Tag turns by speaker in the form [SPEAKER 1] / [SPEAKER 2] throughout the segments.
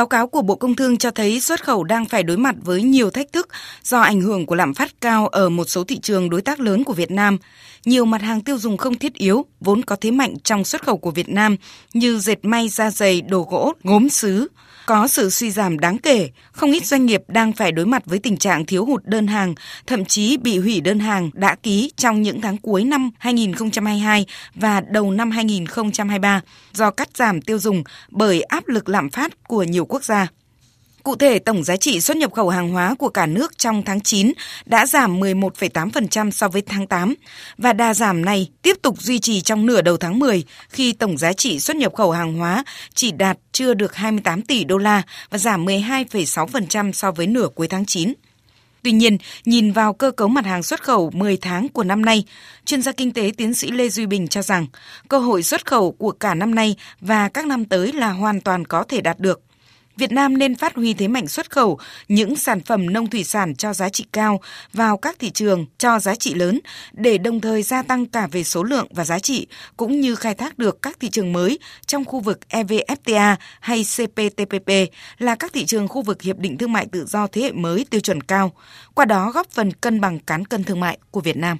[SPEAKER 1] Báo cáo của Bộ Công Thương cho thấy xuất khẩu đang phải đối mặt với nhiều thách thức do ảnh hưởng của lạm phát cao ở một số thị trường đối tác lớn của Việt Nam. Nhiều mặt hàng tiêu dùng không thiết yếu vốn có thế mạnh trong xuất khẩu của Việt Nam như dệt may, da dày, đồ gỗ, gốm sứ, có sự suy giảm đáng kể, không ít doanh nghiệp đang phải đối mặt với tình trạng thiếu hụt đơn hàng, thậm chí bị hủy đơn hàng đã ký trong những tháng cuối năm 2022 và đầu năm 2023 do cắt giảm tiêu dùng bởi áp lực lạm phát của nhiều quốc gia. Cụ thể, tổng giá trị xuất nhập khẩu hàng hóa của cả nước trong tháng 9 đã giảm 11,8% so với tháng 8 và đà giảm này tiếp tục duy trì trong nửa đầu tháng 10 khi tổng giá trị xuất nhập khẩu hàng hóa chỉ đạt chưa được 28 tỷ đô la và giảm 12,6% so với nửa cuối tháng 9. Tuy nhiên, nhìn vào cơ cấu mặt hàng xuất khẩu 10 tháng của năm nay, chuyên gia kinh tế tiến sĩ Lê Duy Bình cho rằng cơ hội xuất khẩu của cả năm nay và các năm tới là hoàn toàn có thể đạt được. Việt Nam nên phát huy thế mạnh xuất khẩu những sản phẩm nông thủy sản cho giá trị cao vào các thị trường cho giá trị lớn để đồng thời gia tăng cả về số lượng và giá trị cũng như khai thác được các thị trường mới trong khu vực EVFTA hay CPTPP là các thị trường khu vực hiệp định thương mại tự do thế hệ mới tiêu chuẩn cao, qua đó góp phần cân bằng cán cân thương mại của Việt Nam.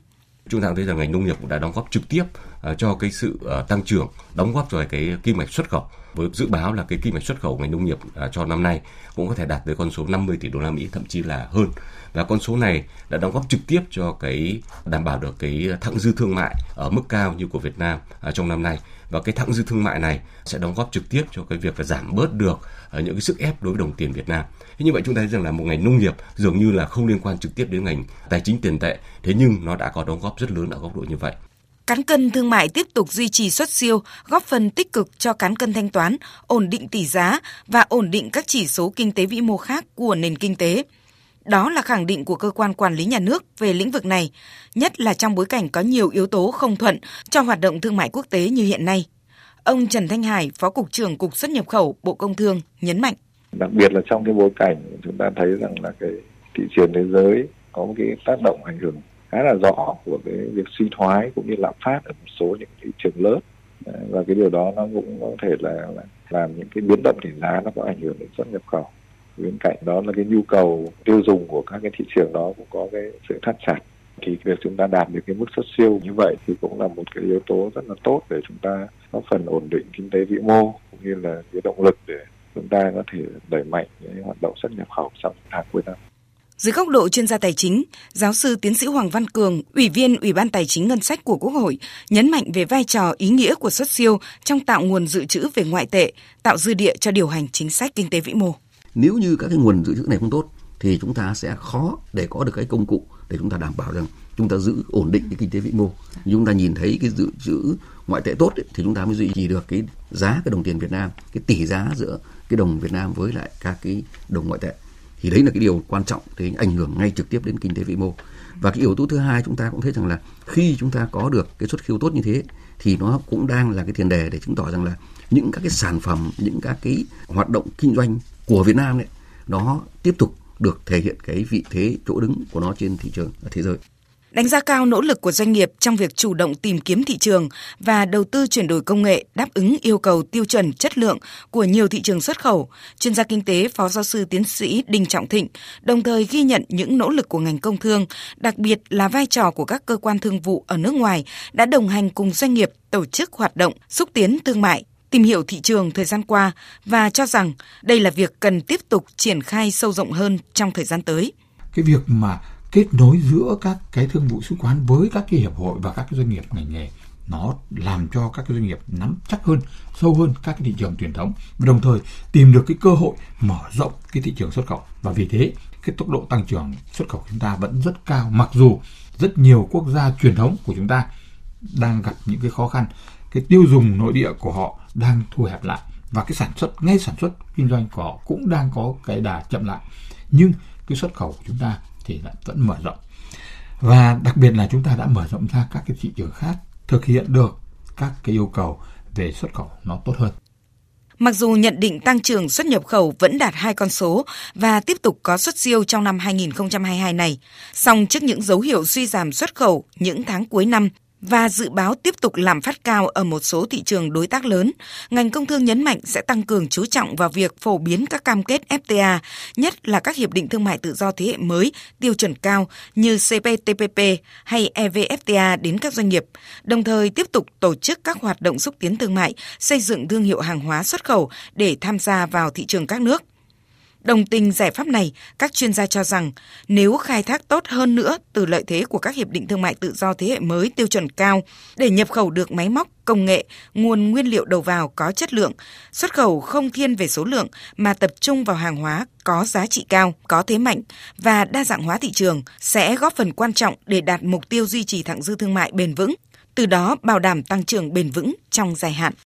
[SPEAKER 2] Chúng ta thấy rằng ngành nông nghiệp cũng đã đóng góp trực tiếp Ờ, cho cái sự ờ, tăng trưởng, đóng góp cho cái kim ngạch xuất khẩu. Với dự báo là cái kim ngạch xuất khẩu ngành nông nghiệp ờ, cho năm nay cũng có thể đạt tới con số 50 tỷ đô la Mỹ thậm chí là hơn. Và con số này đã đóng góp trực tiếp cho cái đảm bảo được cái thặng dư thương mại ở mức cao như của Việt Nam trong năm nay và cái thặng dư thương mại này sẽ đóng góp trực tiếp cho cái việc là giảm bớt được những cái sức ép đối với đồng tiền Việt Nam. Thế như vậy chúng ta thấy rằng là một ngành nông nghiệp dường như là không liên quan trực tiếp đến ngành tài chính tiền tệ, thế nhưng nó đã có đóng góp rất lớn ở góc độ như vậy.
[SPEAKER 1] Cán cân thương mại tiếp tục duy trì xuất siêu, góp phần tích cực cho cán cân thanh toán, ổn định tỷ giá và ổn định các chỉ số kinh tế vĩ mô khác của nền kinh tế. Đó là khẳng định của cơ quan quản lý nhà nước về lĩnh vực này, nhất là trong bối cảnh có nhiều yếu tố không thuận cho hoạt động thương mại quốc tế như hiện nay. Ông Trần Thanh Hải, Phó Cục trưởng Cục xuất nhập khẩu Bộ Công Thương nhấn mạnh.
[SPEAKER 3] Đặc biệt là trong cái bối cảnh chúng ta thấy rằng là cái thị trường thế giới có một cái tác động ảnh hưởng khá là rõ của cái việc suy thoái cũng như lạm phát ở một số những thị trường lớn. Và cái điều đó nó cũng có thể là, là làm những cái biến động tỷ giá nó có ảnh hưởng đến xuất nhập khẩu. Bên cạnh đó là cái nhu cầu tiêu dùng của các cái thị trường đó cũng có cái sự thắt chặt. Thì việc chúng ta đạt được cái mức xuất siêu như vậy thì cũng là một cái yếu tố rất là tốt để chúng ta có phần ổn định kinh tế vĩ mô cũng như là cái động lực để chúng ta có thể đẩy mạnh cái hoạt động xuất nhập khẩu trong tháng cuối năm.
[SPEAKER 1] Dưới góc độ chuyên gia tài chính, giáo sư tiến sĩ Hoàng Văn Cường, Ủy viên Ủy ban Tài chính Ngân sách của Quốc hội, nhấn mạnh về vai trò ý nghĩa của xuất siêu trong tạo nguồn dự trữ về ngoại tệ, tạo dư địa cho điều hành chính sách kinh tế vĩ mô.
[SPEAKER 4] Nếu như các cái nguồn dự trữ này không tốt, thì chúng ta sẽ khó để có được cái công cụ để chúng ta đảm bảo rằng chúng ta giữ ổn định cái kinh tế vĩ mô. Chúng ta nhìn thấy cái dự trữ ngoại tệ tốt ấy, thì chúng ta mới duy trì được cái giá cái đồng tiền Việt Nam, cái tỷ giá giữa cái đồng Việt Nam với lại các cái đồng ngoại tệ thì đấy là cái điều quan trọng, thì ảnh hưởng ngay trực tiếp đến kinh tế vĩ mô. Và cái yếu tố thứ hai chúng ta cũng thấy rằng là khi chúng ta có được cái xuất khẩu tốt như thế, thì nó cũng đang là cái tiền đề để chứng tỏ rằng là những các cái sản phẩm, những các cái hoạt động kinh doanh của Việt Nam đấy nó tiếp tục được thể hiện cái vị thế chỗ đứng của nó trên thị trường thế giới
[SPEAKER 1] đánh giá cao nỗ lực của doanh nghiệp trong việc chủ động tìm kiếm thị trường và đầu tư chuyển đổi công nghệ đáp ứng yêu cầu tiêu chuẩn chất lượng của nhiều thị trường xuất khẩu, chuyên gia kinh tế Phó giáo sư tiến sĩ Đinh Trọng Thịnh đồng thời ghi nhận những nỗ lực của ngành công thương, đặc biệt là vai trò của các cơ quan thương vụ ở nước ngoài đã đồng hành cùng doanh nghiệp tổ chức hoạt động xúc tiến thương mại tìm hiểu thị trường thời gian qua và cho rằng đây là việc cần tiếp tục triển khai sâu rộng hơn trong thời gian tới.
[SPEAKER 5] Cái việc mà kết nối giữa các cái thương vụ sứ quán với các cái hiệp hội và các cái doanh nghiệp ngành nghề. Nó làm cho các cái doanh nghiệp nắm chắc hơn, sâu hơn các cái thị trường truyền thống và đồng thời tìm được cái cơ hội mở rộng cái thị trường xuất khẩu. Và vì thế, cái tốc độ tăng trưởng xuất khẩu của chúng ta vẫn rất cao, mặc dù rất nhiều quốc gia truyền thống của chúng ta đang gặp những cái khó khăn. Cái tiêu dùng nội địa của họ đang thu hẹp lại và cái sản xuất, ngay sản xuất kinh doanh của họ cũng đang có cái đà chậm lại. Nhưng cái xuất khẩu của chúng ta thì lại vẫn mở rộng và đặc biệt là chúng ta đã mở rộng ra các cái thị trường khác thực hiện được các cái yêu cầu về xuất khẩu nó tốt hơn.
[SPEAKER 1] Mặc dù nhận định tăng trưởng xuất nhập khẩu vẫn đạt hai con số và tiếp tục có xuất siêu trong năm 2022 này, song trước những dấu hiệu suy giảm xuất khẩu những tháng cuối năm, và dự báo tiếp tục làm phát cao ở một số thị trường đối tác lớn, ngành công thương nhấn mạnh sẽ tăng cường chú trọng vào việc phổ biến các cam kết FTA, nhất là các hiệp định thương mại tự do thế hệ mới, tiêu chuẩn cao như CPTPP hay EVFTA đến các doanh nghiệp, đồng thời tiếp tục tổ chức các hoạt động xúc tiến thương mại, xây dựng thương hiệu hàng hóa xuất khẩu để tham gia vào thị trường các nước. Đồng tình giải pháp này, các chuyên gia cho rằng nếu khai thác tốt hơn nữa từ lợi thế của các hiệp định thương mại tự do thế hệ mới tiêu chuẩn cao để nhập khẩu được máy móc, công nghệ, nguồn nguyên liệu đầu vào có chất lượng, xuất khẩu không thiên về số lượng mà tập trung vào hàng hóa có giá trị cao, có thế mạnh và đa dạng hóa thị trường sẽ góp phần quan trọng để đạt mục tiêu duy trì thặng dư thương mại bền vững, từ đó bảo đảm tăng trưởng bền vững trong dài hạn.